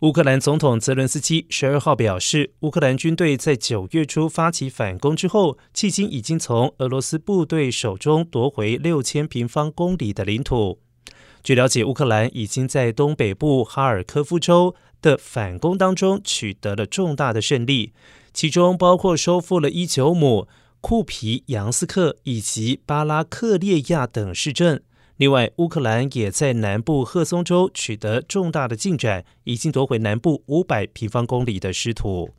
乌克兰总统泽伦斯基十二号表示，乌克兰军队在九月初发起反攻之后，迄今已经从俄罗斯部队手中夺回六千平方公里的领土。据了解，乌克兰已经在东北部哈尔科夫州的反攻当中取得了重大的胜利，其中包括收复了伊久姆、库皮扬斯克以及巴拉克列亚等市镇。另外，乌克兰也在南部赫松州取得重大的进展，已经夺回南部五百平方公里的失土。